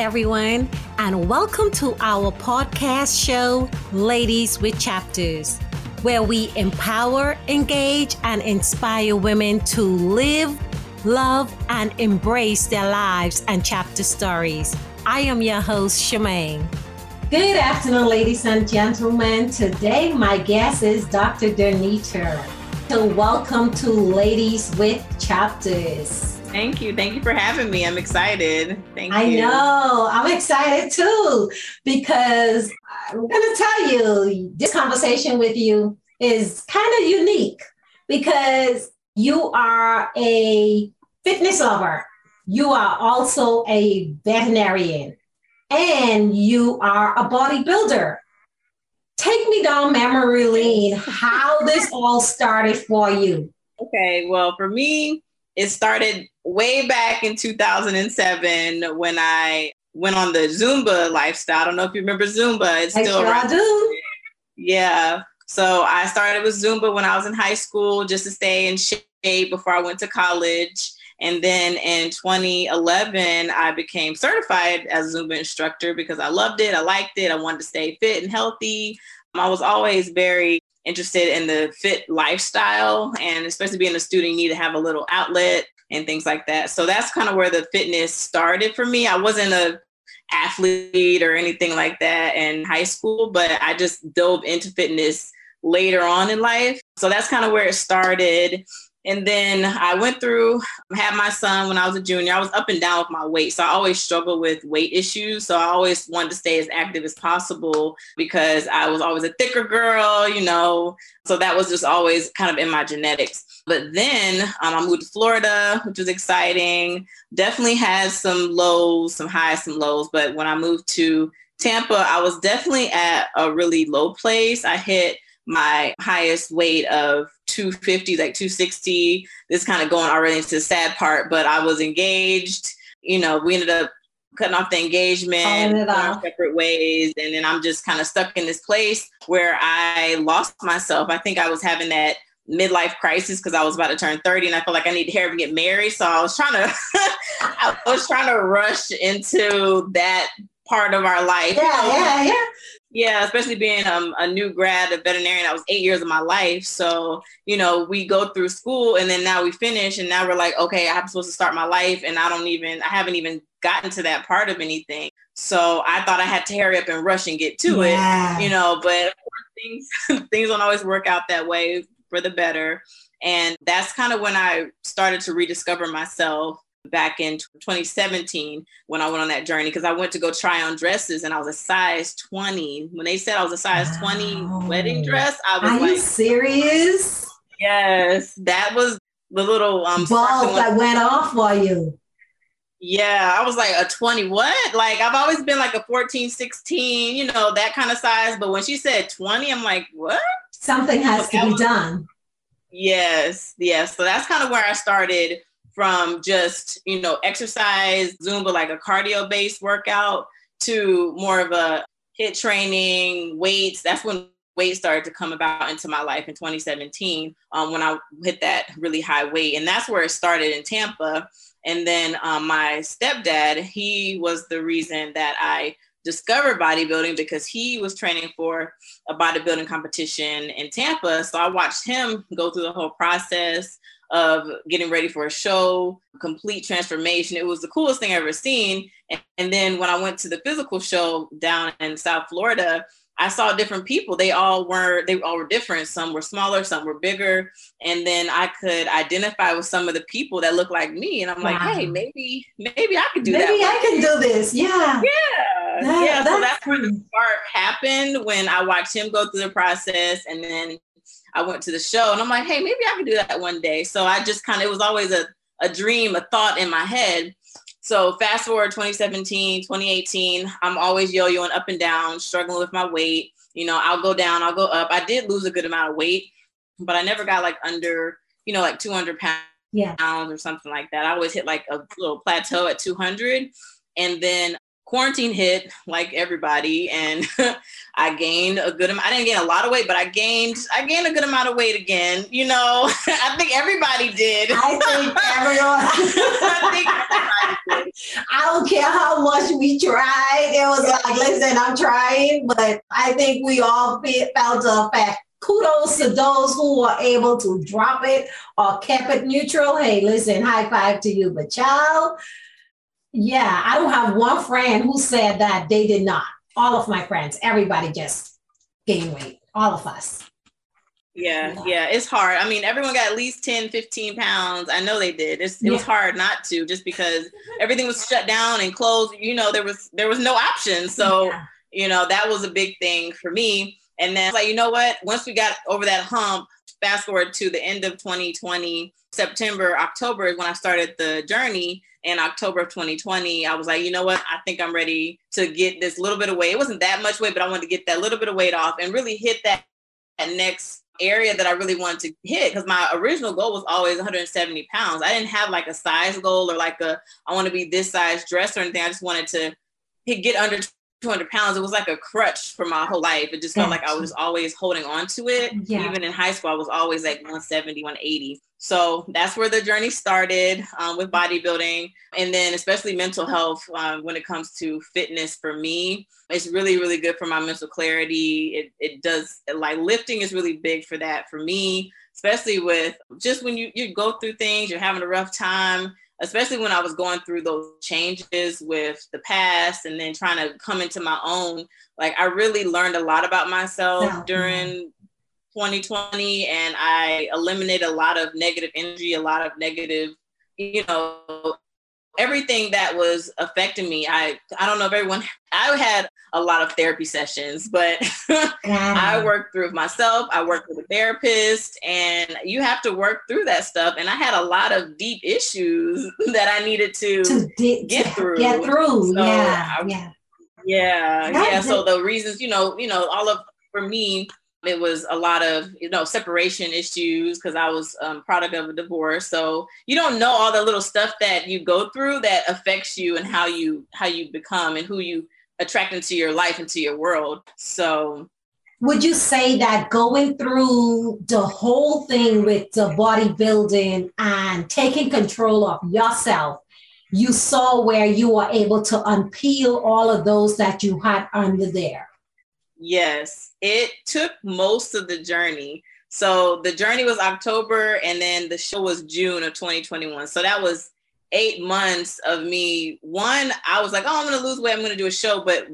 everyone, and welcome to our podcast show, Ladies with Chapters, where we empower, engage, and inspire women to live, love, and embrace their lives and chapter stories. I am your host, Shemaine. Good afternoon, ladies and gentlemen. Today, my guest is Dr. Donita. So, welcome to Ladies with Chapters. Thank you. Thank you for having me. I'm excited. Thank I you. I know. I'm excited too because I'm going to tell you this conversation with you is kind of unique because you are a fitness lover. You are also a veterinarian and you are a bodybuilder. Take me down memory lane how this all started for you. Okay, well, for me, it started way back in 2007 when I went on the Zumba lifestyle. I don't know if you remember Zumba. It's still I around. do. Yeah. So I started with Zumba when I was in high school just to stay in shape before I went to college. And then in 2011, I became certified as a Zumba instructor because I loved it. I liked it. I wanted to stay fit and healthy. I was always very interested in the fit lifestyle. And especially being a student, you need to have a little outlet and things like that. So that's kind of where the fitness started for me. I wasn't a athlete or anything like that in high school, but I just dove into fitness later on in life. So that's kind of where it started. And then I went through, had my son when I was a junior. I was up and down with my weight. So I always struggled with weight issues. So I always wanted to stay as active as possible because I was always a thicker girl, you know. So that was just always kind of in my genetics. But then um, I moved to Florida, which was exciting. Definitely had some lows, some highs, some lows. But when I moved to Tampa, I was definitely at a really low place. I hit my highest weight of 250, like 260. This kind of going already into the sad part, but I was engaged. You know, we ended up cutting off the engagement, going separate ways. And then I'm just kind of stuck in this place where I lost myself. I think I was having that midlife crisis because I was about to turn 30 and I felt like I needed to hurry and get married. So I was trying to I was trying to rush into that part of our life. Yeah, yeah, yeah. Yeah, especially being um, a new grad, a veterinarian, I was eight years of my life. So, you know, we go through school and then now we finish and now we're like, okay, I'm supposed to start my life and I don't even, I haven't even gotten to that part of anything. So I thought I had to hurry up and rush and get to yeah. it, you know, but things, things don't always work out that way for the better. And that's kind of when I started to rediscover myself back in 2017 when I went on that journey because I went to go try on dresses and I was a size 20. When they said I was a size wow. 20 wedding dress, I was Are like, you serious? Yes, that was the little um bulb that went off for you. Yeah, I was like a 20 what? Like I've always been like a 14, 16, you know, that kind of size. But when she said 20, I'm like, what? Something has so to be was, done. Yes, yes. So that's kind of where I started from just, you know, exercise, Zumba, like a cardio based workout, to more of a HIIT training, weights. That's when weight started to come about into my life in 2017 um, when I hit that really high weight. And that's where it started in Tampa. And then um, my stepdad, he was the reason that I discovered bodybuilding because he was training for a bodybuilding competition in Tampa. So I watched him go through the whole process of getting ready for a show, complete transformation. It was the coolest thing I ever seen. And, and then when I went to the physical show down in South Florida, I saw different people. They all were they all were different. Some were smaller, some were bigger, and then I could identify with some of the people that look like me. And I'm wow. like, hey, maybe maybe I could do maybe that. Maybe I can do this. Yeah. Yeah. That, yeah. So that's where the spark happened when I watched him go through the process, and then I went to the show, and I'm like, hey, maybe I could do that one day. So I just kind of it was always a a dream, a thought in my head. So fast forward 2017, 2018, I'm always yo-yoing up and down, struggling with my weight. You know, I'll go down, I'll go up. I did lose a good amount of weight, but I never got like under, you know, like 200 pounds yeah. or something like that. I always hit like a little plateau at 200. And then quarantine hit like everybody and I gained a good amount. I didn't gain a lot of weight, but I gained I gained a good amount of weight again. You know, I think everybody did. I think everyone. I, think everybody did. I don't care how much we tried. It was like, listen, I'm trying, but I think we all felt the fact. Kudos to those who were able to drop it or kept it neutral. Hey, listen, high five to you. But child, yeah, I don't have one friend who said that they did not. All of my friends, everybody just gained weight. All of us. Yeah, yeah, yeah, it's hard. I mean, everyone got at least 10, 15 pounds. I know they did. It's, it yeah. was hard not to just because everything was shut down and closed. You know, there was there was no option. So, yeah. you know, that was a big thing for me. And then like, you know what? Once we got over that hump, fast forward to the end of 2020, September, October is when I started the journey in October of 2020, I was like, you know what? I think I'm ready to get this little bit of weight. It wasn't that much weight, but I wanted to get that little bit of weight off and really hit that, that next area that I really wanted to hit. Because my original goal was always 170 pounds. I didn't have like a size goal or like a, I want to be this size dress or anything. I just wanted to get under 200 pounds. It was like a crutch for my whole life. It just felt like I was always holding on to it. Yeah. Even in high school, I was always like 170, 180. So that's where the journey started um, with bodybuilding. And then, especially mental health, uh, when it comes to fitness for me, it's really, really good for my mental clarity. It, it does, like, lifting is really big for that for me, especially with just when you, you go through things, you're having a rough time. Especially when I was going through those changes with the past and then trying to come into my own, like I really learned a lot about myself yeah. during 2020 and I eliminated a lot of negative energy, a lot of negative, you know, everything that was affecting me. I I don't know if everyone I had a lot of therapy sessions, but I worked through myself. I worked with a therapist and you have to work through that stuff. And I had a lot of deep issues that I needed to, to di- get through. Get through. So yeah. I, yeah. Yeah. Yeah. So the reasons, you know, you know, all of for me, it was a lot of you know separation issues because i was um, product of a divorce. So you don't know all the little stuff that you go through that affects you and how you how you become and who you attract into your life into your world. So would you say that going through the whole thing with the bodybuilding and taking control of yourself you saw where you were able to unpeel all of those that you had under there Yes, it took most of the journey. So the journey was October and then the show was June of 2021. So that was eight months of me. One, I was like, oh, I'm going to lose weight. I'm going to do a show. But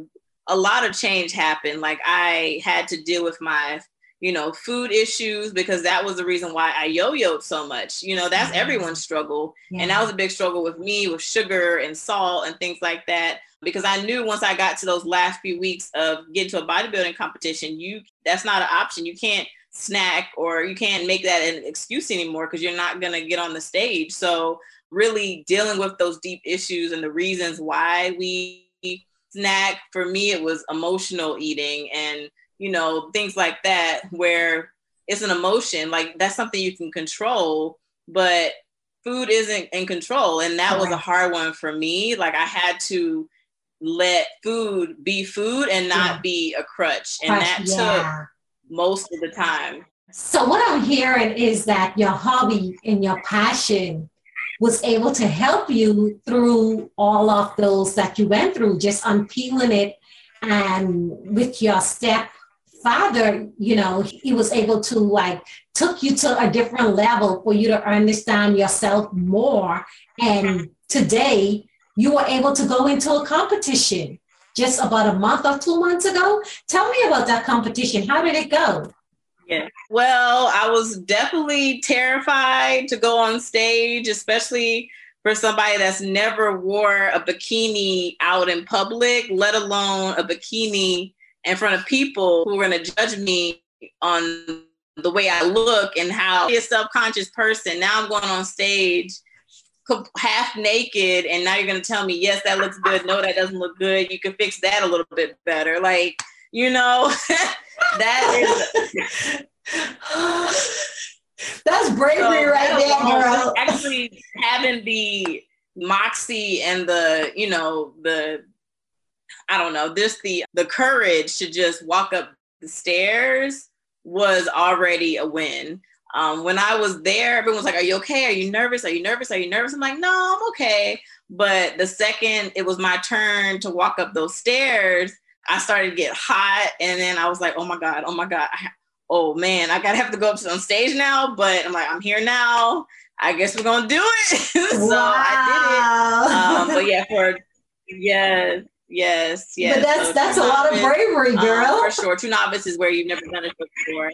a lot of change happened. Like I had to deal with my, you know, food issues because that was the reason why I yo-yoed so much. You know, that's mm-hmm. everyone's struggle. Yeah. And that was a big struggle with me with sugar and salt and things like that because I knew once I got to those last few weeks of getting to a bodybuilding competition, you that's not an option. You can't snack or you can't make that an excuse anymore because you're not going to get on the stage. So really dealing with those deep issues and the reasons why we snack for me it was emotional eating and you know things like that where it's an emotion like that's something you can control but food isn't in control and that was a hard one for me like i had to let food be food and not yeah. be a crutch. And that yeah. took most of the time. So, what I'm hearing is that your hobby and your passion was able to help you through all of those that you went through, just unpeeling it. And with your stepfather, you know, he was able to like took you to a different level for you to understand yourself more. And mm-hmm. today, you were able to go into a competition just about a month or two months ago. Tell me about that competition. How did it go? Yeah. Well, I was definitely terrified to go on stage, especially for somebody that's never wore a bikini out in public, let alone a bikini in front of people who are going to judge me on the way I look and how I'm a self-conscious person. Now I'm going on stage half naked and now you're going to tell me yes that looks good. No that doesn't look good. You can fix that a little bit better. Like you know that is that's bravery so right there girl. Actually having the moxie and the you know the I don't know, this the the courage to just walk up the stairs was already a win. Um, when I was there, everyone was like, Are you okay? Are you nervous? Are you nervous? Are you nervous? I'm like, No, I'm okay. But the second it was my turn to walk up those stairs, I started to get hot. And then I was like, Oh my God, oh my God. Oh man, I gotta have to go up on stage now. But I'm like, I'm here now. I guess we're gonna do it. so wow. I did it. Um, but yeah, for yes, yes, yes. But that's so that's a lot of bravery, um, girl. Um, for sure. Two novices where you've never done it before.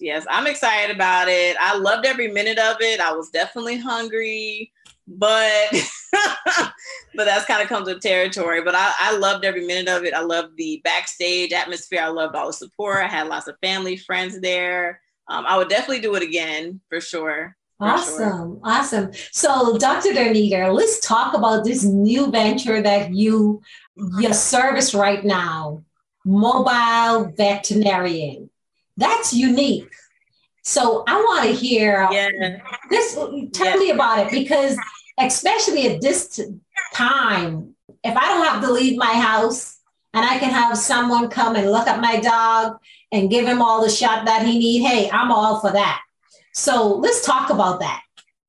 Yes, I'm excited about it. I loved every minute of it. I was definitely hungry, but but that's kind of comes with territory. But I, I loved every minute of it. I loved the backstage atmosphere. I loved all the support. I had lots of family, friends there. Um, I would definitely do it again for sure. Awesome. Sure. Awesome. So, Dr. Donita, let's talk about this new venture that you, your service right now, mobile veterinarian. That's unique. So, I want to hear yeah. this. Tell yeah. me about it because, especially at this time, if I don't have to leave my house and I can have someone come and look at my dog and give him all the shot that he need, hey, I'm all for that. So let's talk about that.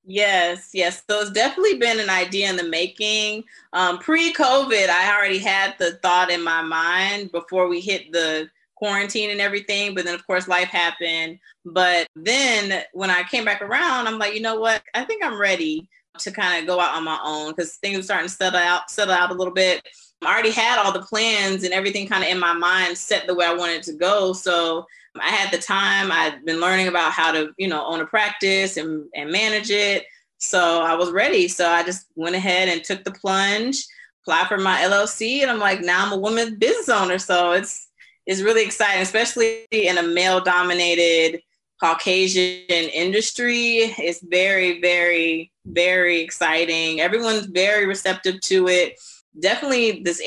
Yes, yes. So it's definitely been an idea in the making. Um, Pre COVID, I already had the thought in my mind before we hit the quarantine and everything. But then, of course, life happened. But then when I came back around, I'm like, you know what? I think I'm ready to kind of go out on my own because things are starting to settle out, settle out a little bit. I already had all the plans and everything kind of in my mind set the way I wanted to go. So I had the time. I'd been learning about how to, you know, own a practice and, and manage it. So I was ready. So I just went ahead and took the plunge, applied for my LLC, and I'm like, now I'm a woman business owner. So it's it's really exciting, especially in a male dominated Caucasian industry. It's very, very, very exciting. Everyone's very receptive to it. Definitely, this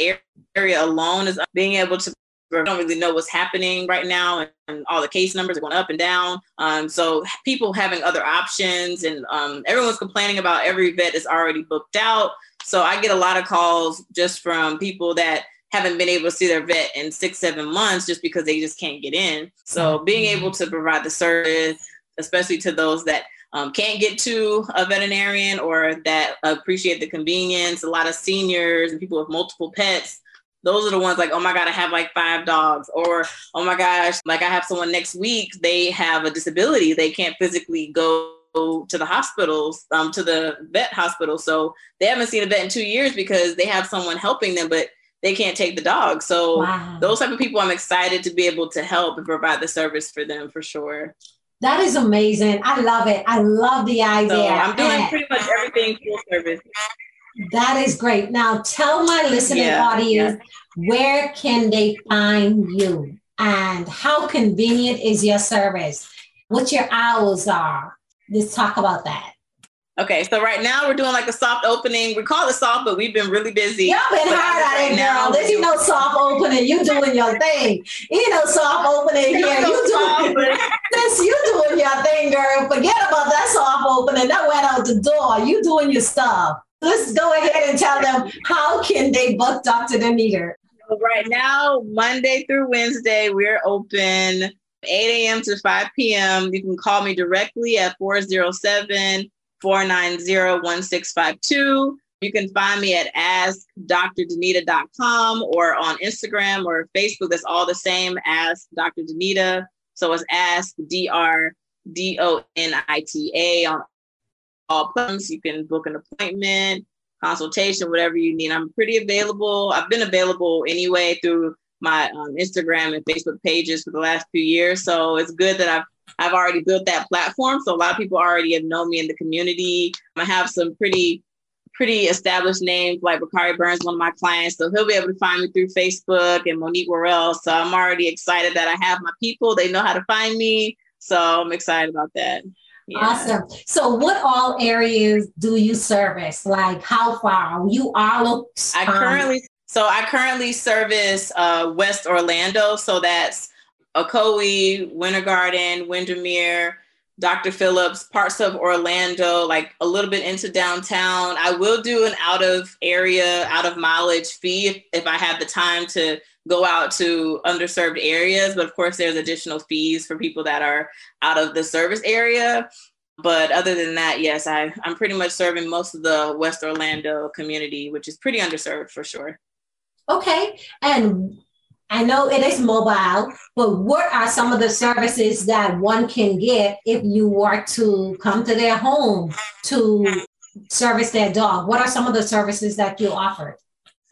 area alone is being able to we don't really know what's happening right now and, and, all the case numbers are going up and down. Um, so people having other options and um, everyone's complaining about every vet is already booked out. So i get a lot of calls just from people that haven't been able to see their vet in six seven months just because they just can't get in. So mm-hmm. being able to provide the service especially to those that um, can't get to a veterinarian or that appreciate the convenience a lot of seniors and people with multiple pets those are the ones like, oh my God, I have like five dogs. Or, oh my gosh, like I have someone next week, they have a disability. They can't physically go to the hospitals, um, to the vet hospital. So they haven't seen a vet in two years because they have someone helping them, but they can't take the dog. So wow. those type of people, I'm excited to be able to help and provide the service for them for sure. That is amazing. I love it. I love the idea. So I'm doing pretty much everything full service. That is great. Now tell my listening yeah, audience yeah. where can they find you and how convenient is your service? What your hours are. Let's talk about that. Okay, so right now we're doing like a soft opening. We call it soft, but we've been really busy. Y'all been hard at it, girl. This you know soft opening. You doing your thing. You know soft opening here. You doing this. You doing your thing, girl. Forget about that soft opening. That went out the door. You doing your stuff let's go ahead and tell them how can they book Dr. Donita. Right now, Monday through Wednesday, we're open 8 a.m. to 5 p.m. You can call me directly at 407 490 1652. You can find me at askdrdonita.com or on Instagram or Facebook. That's all the same as Dr. Donita. So it's ask D R D O N I T A on all platforms. You can book an appointment, consultation, whatever you need. I'm pretty available. I've been available anyway through my um, Instagram and Facebook pages for the last few years. So it's good that I've I've already built that platform. So a lot of people already have known me in the community. I have some pretty pretty established names like Bakari Burns, one of my clients. So he'll be able to find me through Facebook and Monique Worrell. So I'm already excited that I have my people. They know how to find me. So I'm excited about that. Yeah. Awesome. So, what all areas do you service? Like, how far you all? I currently so I currently service uh, West Orlando. So that's Ocoee, Winter Garden, Windermere, Dr. Phillips, parts of Orlando, like a little bit into downtown. I will do an out of area, out of mileage fee if, if I have the time to go out to underserved areas. But of course, there's additional fees for people that are out of the service area. But other than that, yes, I, I'm pretty much serving most of the West Orlando community, which is pretty underserved for sure. Okay. And I know it is mobile, but what are some of the services that one can get if you were to come to their home to service their dog? What are some of the services that you offer?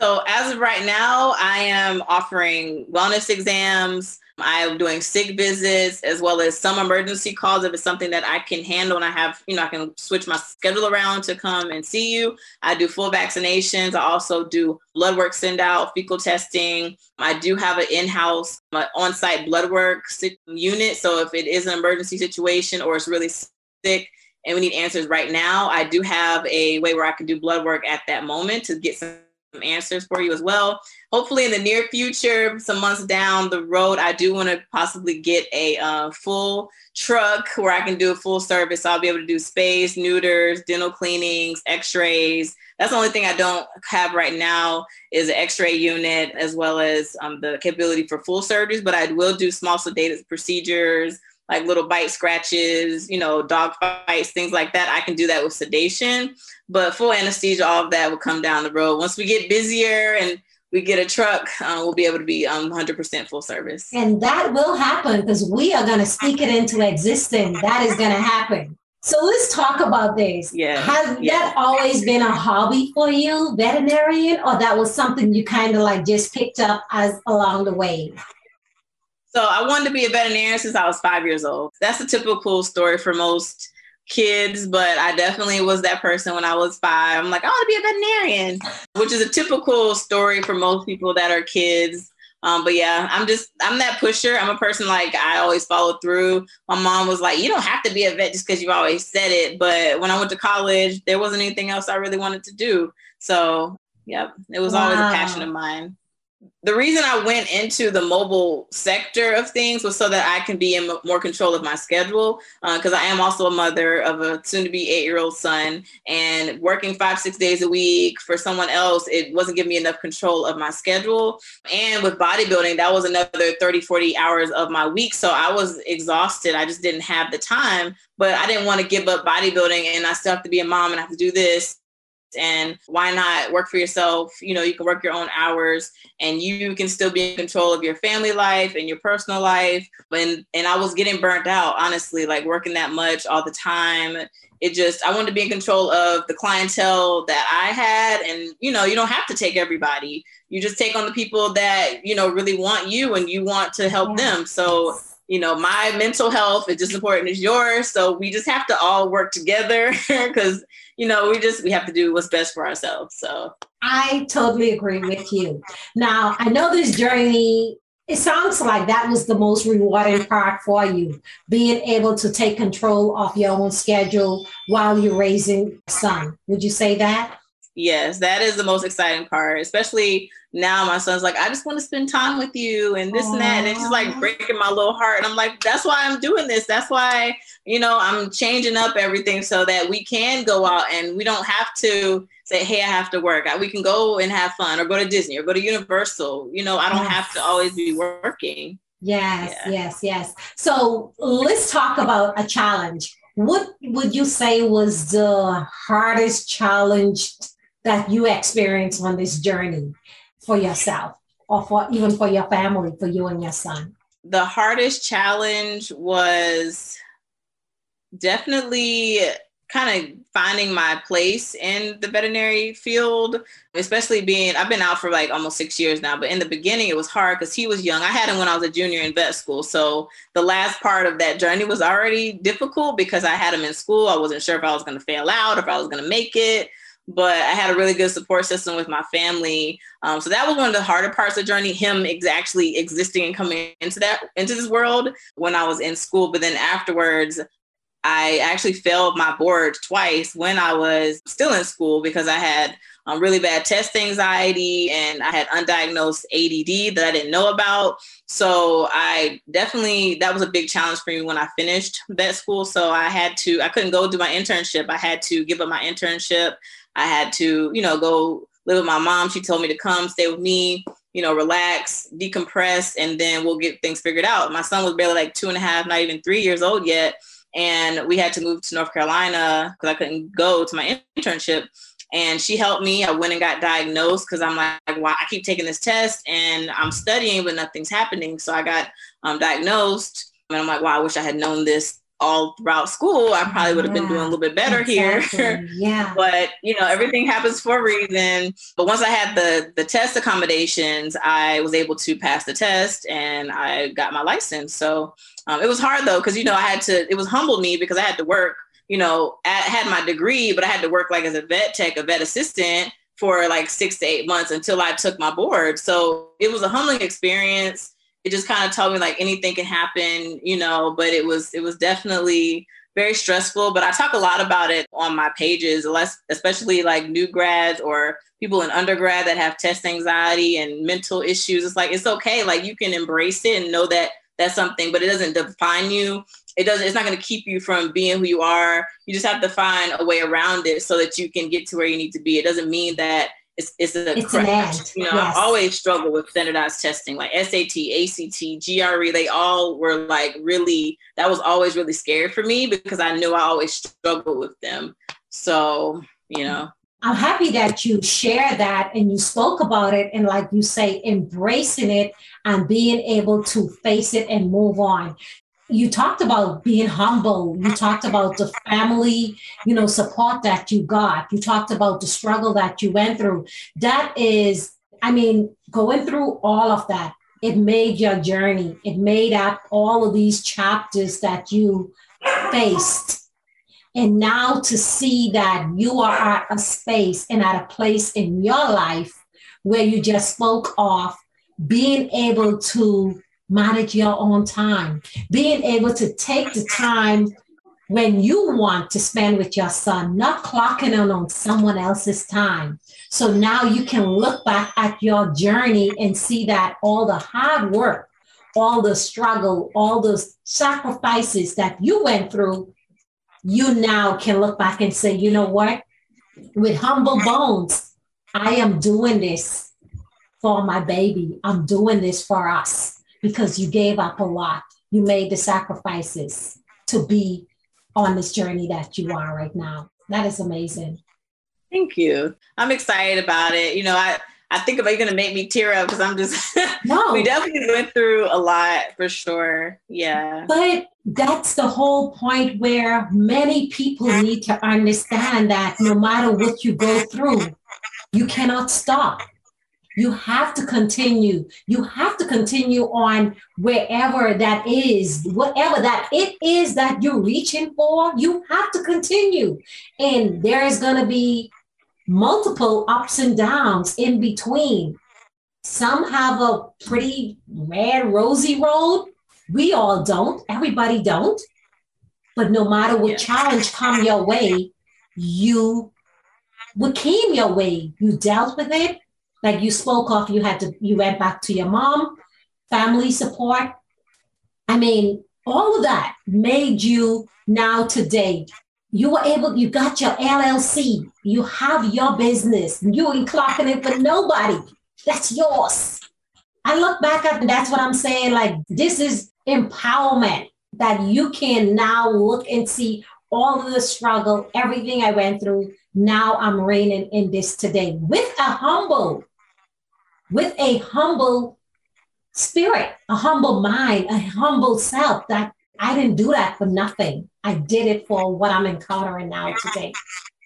So, as of right now, I am offering wellness exams, I'm doing sick visits as well as some emergency calls if it's something that I can handle and I have, you know, I can switch my schedule around to come and see you. I do full vaccinations. I also do blood work send out, fecal testing. I do have an in-house on site blood work unit. So if it is an emergency situation or it's really sick, and we need answers right now, I do have a way where I can do blood work at that moment to get some answers for you as well. Hopefully, in the near future, some months down the road, I do want to possibly get a uh, full truck where I can do a full service. I'll be able to do spays, neuters, dental cleanings, x-rays. That's the only thing I don't have right now is an x-ray unit as well as um, the capability for full surgeries, but I will do small sedated procedures, like little bite scratches, you know, dog fights, things like that. I can do that with sedation, but full anesthesia, all of that will come down the road. Once we get busier and we get a truck, uh, we'll be able to be um, 100% full service. And that will happen because we are going to speak it into existence. That is going to happen. So let's talk about this. Yeah. Has yeah. that always been a hobby for you, veterinarian, or that was something you kind of like just picked up as along the way? So I wanted to be a veterinarian since I was five years old. That's a typical story for most kids, but I definitely was that person when I was five. I'm like, I want to be a veterinarian, which is a typical story for most people that are kids. Um, but yeah, I'm just I'm that pusher. I'm a person like I always follow through. My mom was like, you don't have to be a vet just because you've always said it. But when I went to college, there wasn't anything else I really wanted to do. So yep, it was wow. always a passion of mine the reason I went into the mobile sector of things was so that I can be in more control of my schedule. Because uh, I am also a mother of a soon to be eight year old son, and working five, six days a week for someone else, it wasn't giving me enough control of my schedule. And with bodybuilding, that was another 30, 40 hours of my week. So I was exhausted. I just didn't have the time, but I didn't want to give up bodybuilding and I still have to be a mom and I have to do this and why not work for yourself? You know you can work your own hours and you can still be in control of your family life and your personal life. And and i was getting burnt out honestly like working that much all the time. It just i wanted to be in control of the clientele that i had and you know you don't have to take everybody. You just take on the people that you know really want you and you want to help them. So you know, my mental health is just as important as yours. So we just have to all work together because you know, we just we have to do what's best for ourselves. So I totally agree with you. Now, I know this journey it sounds like that was the most rewarding part for you, being able to take control of your own schedule while you're raising a son. Would you say that? Yes, that is the most exciting part, especially now my son's like, I just want to spend time with you and this Aww. and that. And it's just like breaking my little heart. And I'm like, that's why I'm doing this. That's why, you know, I'm changing up everything so that we can go out and we don't have to say, hey, I have to work. We can go and have fun or go to Disney or go to Universal. You know, I don't yes. have to always be working. Yes, yeah. yes, yes. So let's talk about a challenge. What would you say was the hardest challenge that you experienced on this journey for yourself or for even for your family, for you and your son? The hardest challenge was definitely kind of finding my place in the veterinary field, especially being, I've been out for like almost six years now, but in the beginning it was hard because he was young. I had him when I was a junior in vet school. So the last part of that journey was already difficult because I had him in school. I wasn't sure if I was going to fail out, if I was going to make it but I had a really good support system with my family. Um, so that was one of the harder parts of the journey. Him ex- actually existing and coming into that into this world when I was in school. But then afterwards, I actually failed my board twice when I was still in school because I had um, really bad test anxiety and I had undiagnosed ADD that I didn't know about. So I definitely, that was a big challenge for me when I finished vet school. So I had to, I couldn't go do my internship. I had to give up my internship. I had to, you know, go live with my mom. She told me to come stay with me, you know, relax, decompress, and then we'll get things figured out. My son was barely like two and a half, not even three years old yet. And we had to move to North Carolina because I couldn't go to my internship. And she helped me. I went and got diagnosed because I'm like, why I keep taking this test and I'm studying, but nothing's happening. So I got um, diagnosed. And I'm like, wow, I wish I had known this all throughout school, I probably would have yeah, been doing a little bit better exactly. here. yeah. But you know, everything happens for a reason. But once I had the the test accommodations, I was able to pass the test and I got my license. So um, it was hard though, because you know, I had to. It was humbled me because I had to work. You know, I had my degree, but I had to work like as a vet tech, a vet assistant for like six to eight months until I took my board. So it was a humbling experience it just kind of told me like anything can happen, you know, but it was it was definitely very stressful. But I talk a lot about it on my pages, especially like new grads or people in undergrad that have test anxiety and mental issues. It's like it's okay. Like you can embrace it and know that that's something, but it doesn't define you. It doesn't, it's not going to keep you from being who you are. You just have to find a way around it so that you can get to where you need to be. It doesn't mean that it's it's a it's an end. You know, yes. I always struggle with standardized testing, like SAT, ACT, GRE. They all were like really. That was always really scary for me because I knew I always struggled with them. So you know. I'm happy that you share that and you spoke about it and like you say embracing it and being able to face it and move on you talked about being humble. You talked about the family you know support that you got. You talked about the struggle that you went through. That is i mean going through all of that it made your journey. It made up all of these chapters that you faced. And now to see that you are at a space and at a place in your life where you just spoke of being able to manage your own time, being able to take the time when you want to spend with your son, not clocking in on someone else's time. So now you can look back at your journey and see that all the hard work, all the struggle, all those sacrifices that you went through, you now can look back and say, you know what? With humble bones, I am doing this for my baby. I'm doing this for us because you gave up a lot. You made the sacrifices to be on this journey that you are right now. That is amazing. Thank you. I'm excited about it. You know, I I think about you're going to make me tear up because I'm just. No. we definitely went through a lot for sure. Yeah. But that's the whole point where many people need to understand that no matter what you go through, you cannot stop. You have to continue. You have to continue on wherever that is, whatever that it is that you're reaching for, you have to continue. And there is going to be multiple ups and downs in between. Some have a pretty red, rosy road. We all don't. Everybody don't. But no matter what challenge come your way, you what came your way, you dealt with it like you spoke of, you had to, you went back to your mom, family support. I mean, all of that made you now today. You were able, you got your LLC, you have your business, you ain't clocking it for nobody. That's yours. I look back at that's what I'm saying. Like, this is empowerment that you can now look and see all of the struggle, everything I went through. Now I'm reigning in this today with a humble with a humble spirit, a humble mind, a humble self that I didn't do that for nothing. I did it for what I'm encountering now today.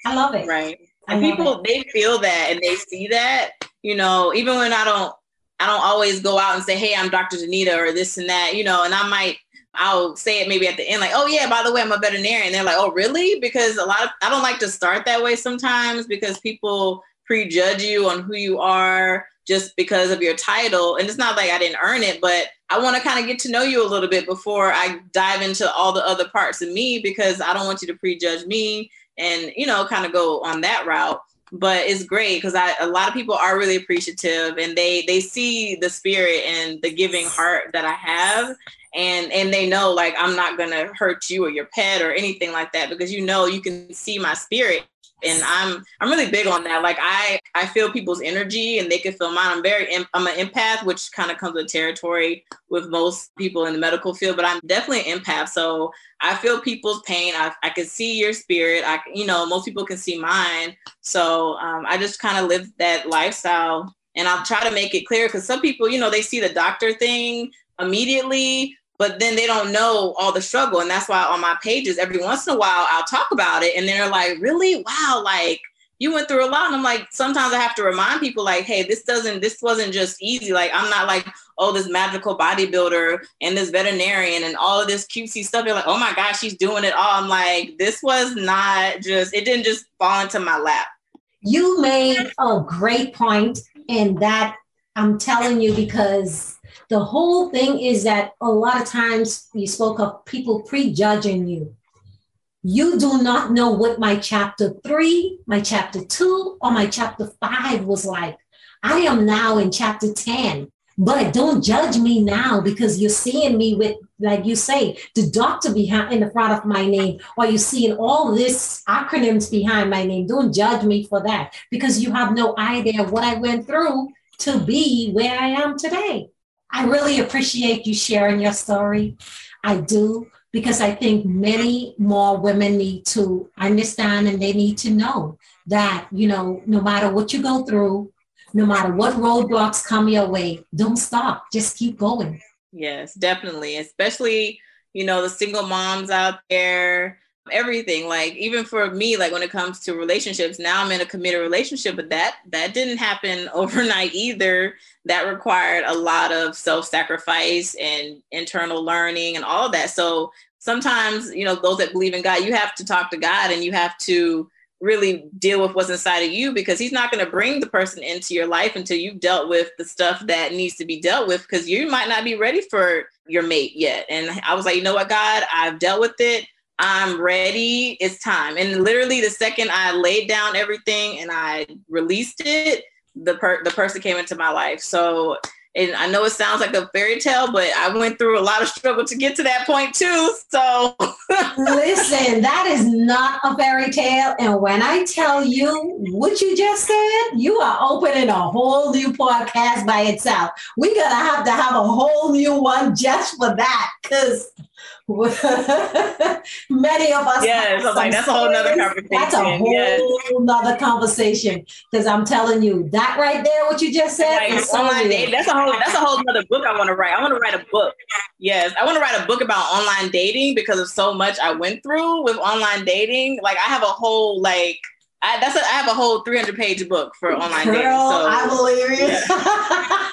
I love it. Right. And people, it. they feel that and they see that, you know, even when I don't, I don't always go out and say, Hey, I'm Dr. Donita or this and that, you know, and I might, I'll say it maybe at the end, like, oh yeah, by the way, I'm a veterinarian. And they're like, oh really? Because a lot of I don't like to start that way sometimes because people prejudge you on who you are just because of your title. And it's not like I didn't earn it, but I want to kind of get to know you a little bit before I dive into all the other parts of me because I don't want you to prejudge me and, you know, kind of go on that route. but it's great because I a lot of people are really appreciative and they they see the spirit and the giving heart that I have and and they know like I'm not gonna hurt you or your pet or anything like that because you know you can see my spirit and I'm I'm really big on that. Like I I feel people's energy and they can feel mine. I'm very I'm an empath, which kind of comes with territory with most people in the medical field, but I'm definitely an empath. So I feel people's pain. I I can see your spirit. I you know most people can see mine. So um, I just kind of live that lifestyle, and I'll try to make it clear because some people you know they see the doctor thing immediately but then they don't know all the struggle. And that's why on my pages, every once in a while, I'll talk about it. And they're like, really? Wow, like you went through a lot. And I'm like, sometimes I have to remind people, like, hey, this doesn't, this wasn't just easy. Like, I'm not like, oh, this magical bodybuilder and this veterinarian and all of this cutesy stuff. You're like, oh my gosh, she's doing it all. I'm like, this was not just, it didn't just fall into my lap. You made a great point, and that I'm telling you because the whole thing is that a lot of times you spoke of people prejudging you. You do not know what my chapter three, my chapter two, or my chapter five was like. I am now in chapter 10, but don't judge me now because you're seeing me with, like you say, the doctor behind in the front of my name, or you're seeing all this acronyms behind my name. Don't judge me for that because you have no idea what I went through to be where I am today. I really appreciate you sharing your story. I do, because I think many more women need to understand and they need to know that, you know, no matter what you go through, no matter what roadblocks come your way, don't stop. Just keep going. Yes, definitely. Especially, you know, the single moms out there everything. Like even for me like when it comes to relationships now i'm in a committed relationship but that that didn't happen overnight either. That required a lot of self-sacrifice and internal learning and all that. So sometimes you know those that believe in god you have to talk to god and you have to really deal with what's inside of you because he's not going to bring the person into your life until you've dealt with the stuff that needs to be dealt with because you might not be ready for your mate yet. And i was like you know what god? I've dealt with it I'm ready. It's time. And literally, the second I laid down everything and I released it, the per- the person came into my life. So, and I know it sounds like a fairy tale, but I went through a lot of struggle to get to that point too. So, listen, that is not a fairy tale. And when I tell you what you just said, you are opening a whole new podcast by itself. We're gonna have to have a whole new one just for that, because Many of us. Yes, I'm like, that's a whole nother conversation. That's a whole yes. nother conversation. Because I'm telling you, that right there, what you just said, like, online dating, that's a whole that's a whole other book I want to write. I want to write a book. Yes, I want to write a book about online dating because of so much I went through with online dating. Like I have a whole like I, that's a, I have a whole 300 page book for online Girl, dating. So I believe you. Yeah.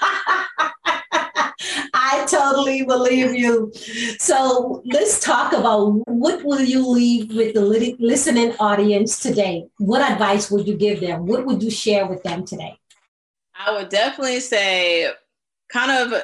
Totally believe you. So let's talk about what will you leave with the listening audience today? What advice would you give them? What would you share with them today? I would definitely say kind of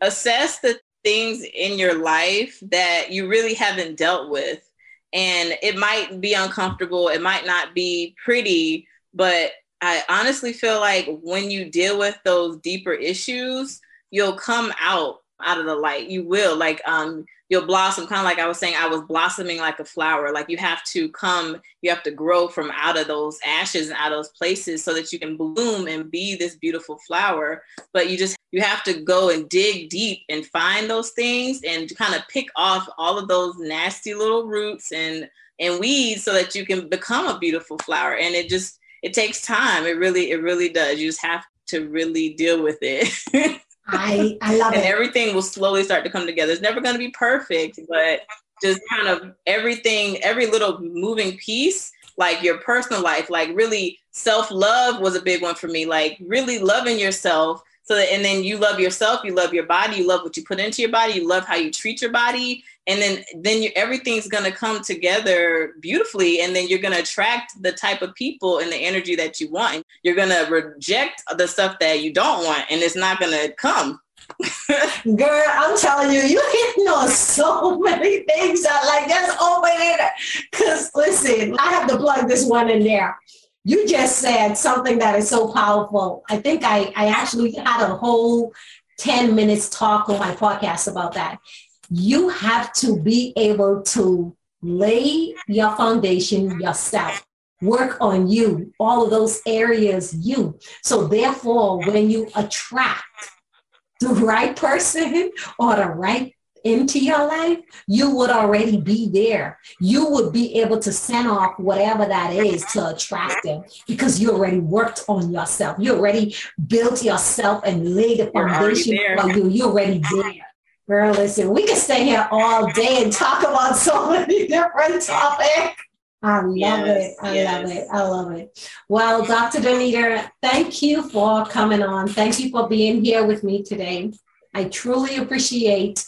assess the things in your life that you really haven't dealt with. And it might be uncomfortable, it might not be pretty, but I honestly feel like when you deal with those deeper issues, you'll come out out of the light. You will like um you'll blossom kind of like I was saying I was blossoming like a flower. Like you have to come, you have to grow from out of those ashes and out of those places so that you can bloom and be this beautiful flower. But you just you have to go and dig deep and find those things and kind of pick off all of those nasty little roots and and weeds so that you can become a beautiful flower. And it just it takes time. It really it really does. You just have to really deal with it. I, I love and it. everything will slowly start to come together. It's never going to be perfect, but just kind of everything, every little moving piece, like your personal life, like really self love was a big one for me. Like really loving yourself so that, and then you love yourself, you love your body, you love what you put into your body, you love how you treat your body, and then then you, everything's going to come together beautifully and then you're going to attract the type of people and the energy that you want you're going to reject the stuff that you don't want and it's not going to come Girl, I'm telling you, you hitting on so many things. I like just open it. Cause listen, I have to plug this one in there. you just said something that is so powerful. I think I, I actually had a whole 10 minutes talk on my podcast about that. You have to be able to lay your foundation yourself work on you, all of those areas you. So therefore, when you attract the right person or the right into your life, you would already be there. You would be able to send off whatever that is to attract them because you already worked on yourself. You already built yourself and laid the foundation for you. You're already there. Girl, listen, we could stay here all day and talk about so many different topics. I love yes, it. I yes. love it. I love it. Well, Dr. Donita, thank you for coming on. Thank you for being here with me today. I truly appreciate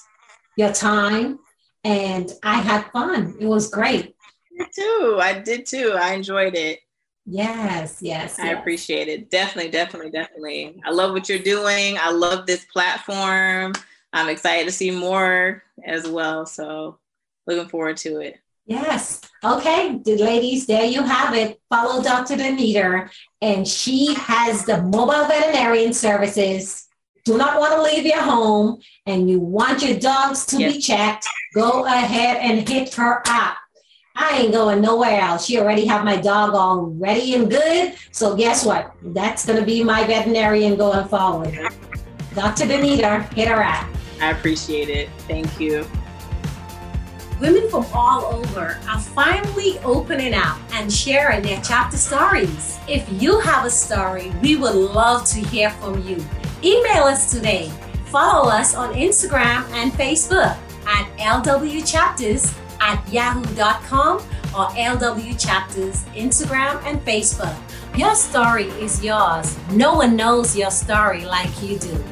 your time and I had fun. It was great. Me too. I did too. I enjoyed it. Yes, yes. I yes. appreciate it. Definitely, definitely, definitely. I love what you're doing. I love this platform. I'm excited to see more as well. So, looking forward to it. Yes. Okay, ladies, there you have it. Follow Dr. Donita, and she has the mobile veterinarian services. Do not want to leave your home and you want your dogs to yes. be checked, go ahead and hit her up. I ain't going nowhere else. She already have my dog all ready and good. So guess what? That's going to be my veterinarian going forward. Dr. Donita, hit her up. I appreciate it. Thank you. Women from all over are finally opening up and sharing their chapter stories. If you have a story, we would love to hear from you. Email us today. Follow us on Instagram and Facebook at lwchapters at yahoo.com or lwchapters Instagram and Facebook. Your story is yours. No one knows your story like you do.